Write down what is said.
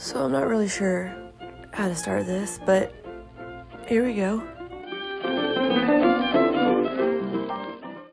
So I'm not really sure how to start this, but here we go.